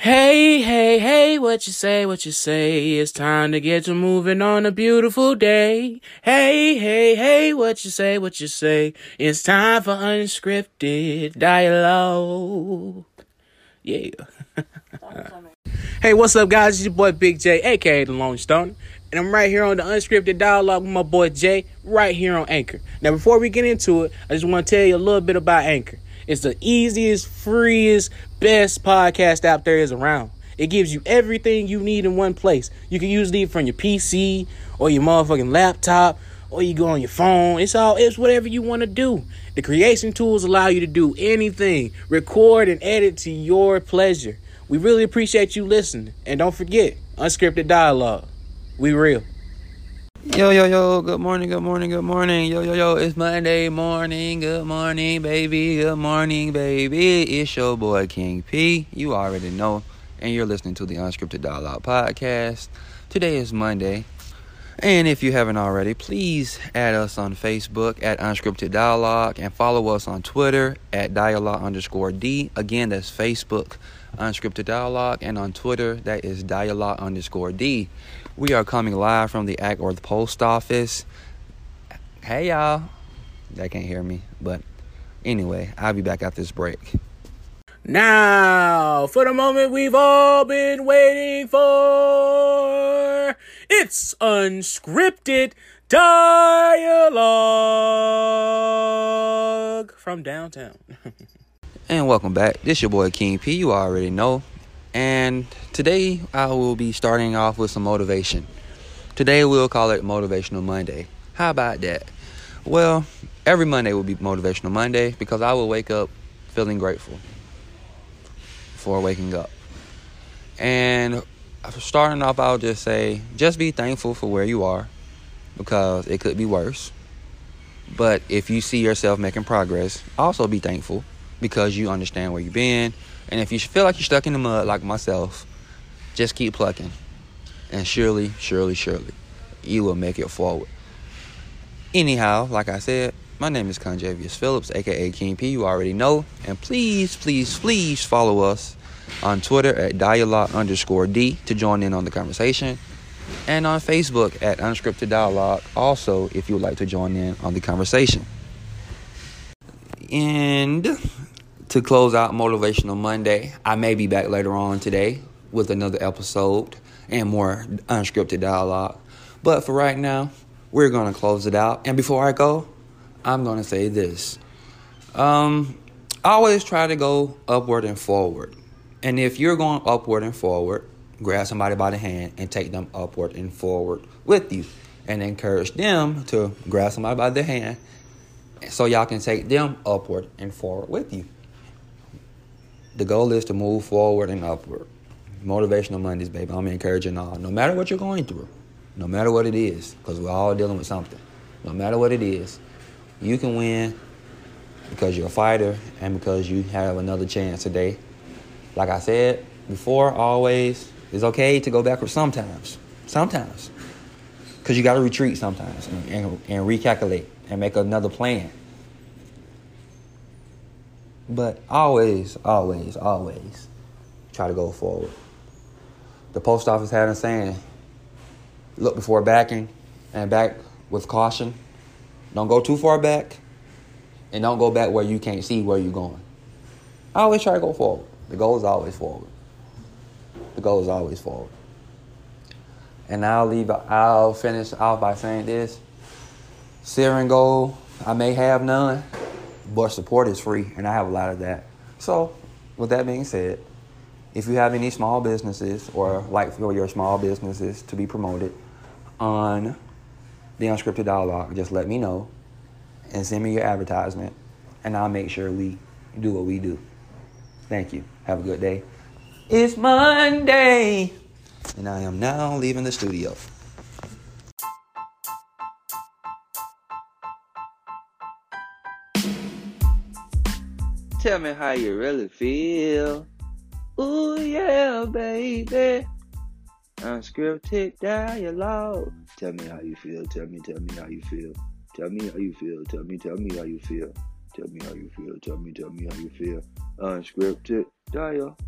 Hey, hey, hey, what you say, what you say? It's time to get to moving on a beautiful day. Hey, hey, hey, what you say, what you say? It's time for unscripted dialogue. Yeah. hey, what's up, guys? It's your boy Big J, aka The Lone Stone. And I'm right here on the unscripted dialogue with my boy Jay, right here on Anchor. Now, before we get into it, I just want to tell you a little bit about Anchor. It's the easiest, freest, best podcast out there is around. It gives you everything you need in one place. You can use it from your PC or your motherfucking laptop or you go on your phone. It's all it's whatever you want to do. The creation tools allow you to do anything, record and edit to your pleasure. We really appreciate you listening. And don't forget, unscripted dialogue. We real. Yo, yo, yo, good morning, good morning, good morning. Yo, yo, yo, it's Monday morning. Good morning, baby. Good morning, baby. It's your boy King P. You already know. And you're listening to the Unscripted Dialogue Podcast. Today is Monday. And if you haven't already, please add us on Facebook at Unscripted Dialogue and follow us on Twitter at dialogue underscore D. Again, that's Facebook Unscripted Dialogue, and on Twitter, that is dialogue underscore D. We are coming live from the Acworth Post Office. Hey, y'all. They can't hear me, but anyway, I'll be back after this break. Now, for the moment we've all been waiting for, it's unscripted dialogue from downtown. And welcome back. This your boy King P. You already know. And today I will be starting off with some motivation. Today we'll call it Motivational Monday. How about that? Well, every Monday will be Motivational Monday because I will wake up feeling grateful for waking up. And starting off, I'll just say, just be thankful for where you are because it could be worse. But if you see yourself making progress, also be thankful because you understand where you've been. And if you feel like you're stuck in the mud like myself, just keep plucking. And surely, surely, surely, you will make it forward. Anyhow, like I said, my name is Conjavious Phillips, aka King P. You already know. And please, please, please follow us on Twitter at dialogue underscore D to join in on the conversation. And on Facebook at Unscripted Dialogue, also, if you would like to join in on the conversation. And to close out Motivational Monday, I may be back later on today with another episode and more unscripted dialogue. But for right now, we're going to close it out. And before I go, I'm going to say this. Um, always try to go upward and forward. And if you're going upward and forward, grab somebody by the hand and take them upward and forward with you. And encourage them to grab somebody by the hand so y'all can take them upward and forward with you. The goal is to move forward and upward. Motivational Mondays, baby. I'm encouraging all. No matter what you're going through, no matter what it is, because we're all dealing with something. No matter what it is, you can win because you're a fighter and because you have another chance today. Like I said before, always, it's okay to go backwards sometimes. Sometimes. Because you got to retreat sometimes and, and, and recalculate and make another plan. But always, always, always try to go forward. The post office had a saying look before backing and back with caution. Don't go too far back and don't go back where you can't see where you're going. I always try to go forward. The goal is always forward. The goal is always forward. And I'll leave I'll finish off by saying this. And gold, I may have none, but support is free, and I have a lot of that. So, with that being said, if you have any small businesses or like for your small businesses to be promoted on the unscripted dialogue, just let me know and send me your advertisement, and I'll make sure we do what we do. Thank you. Have a good day. It's Monday, and I am now leaving the studio. Tell me how you really feel. Ooh, yeah, baby. Unscripted dialogue. Tell me how you feel. Tell me, tell me how you feel. Tell me how you feel. Tell me, tell me how you feel. Tell me how you feel. Tell me, tell me how you feel. Unscripted dialogue.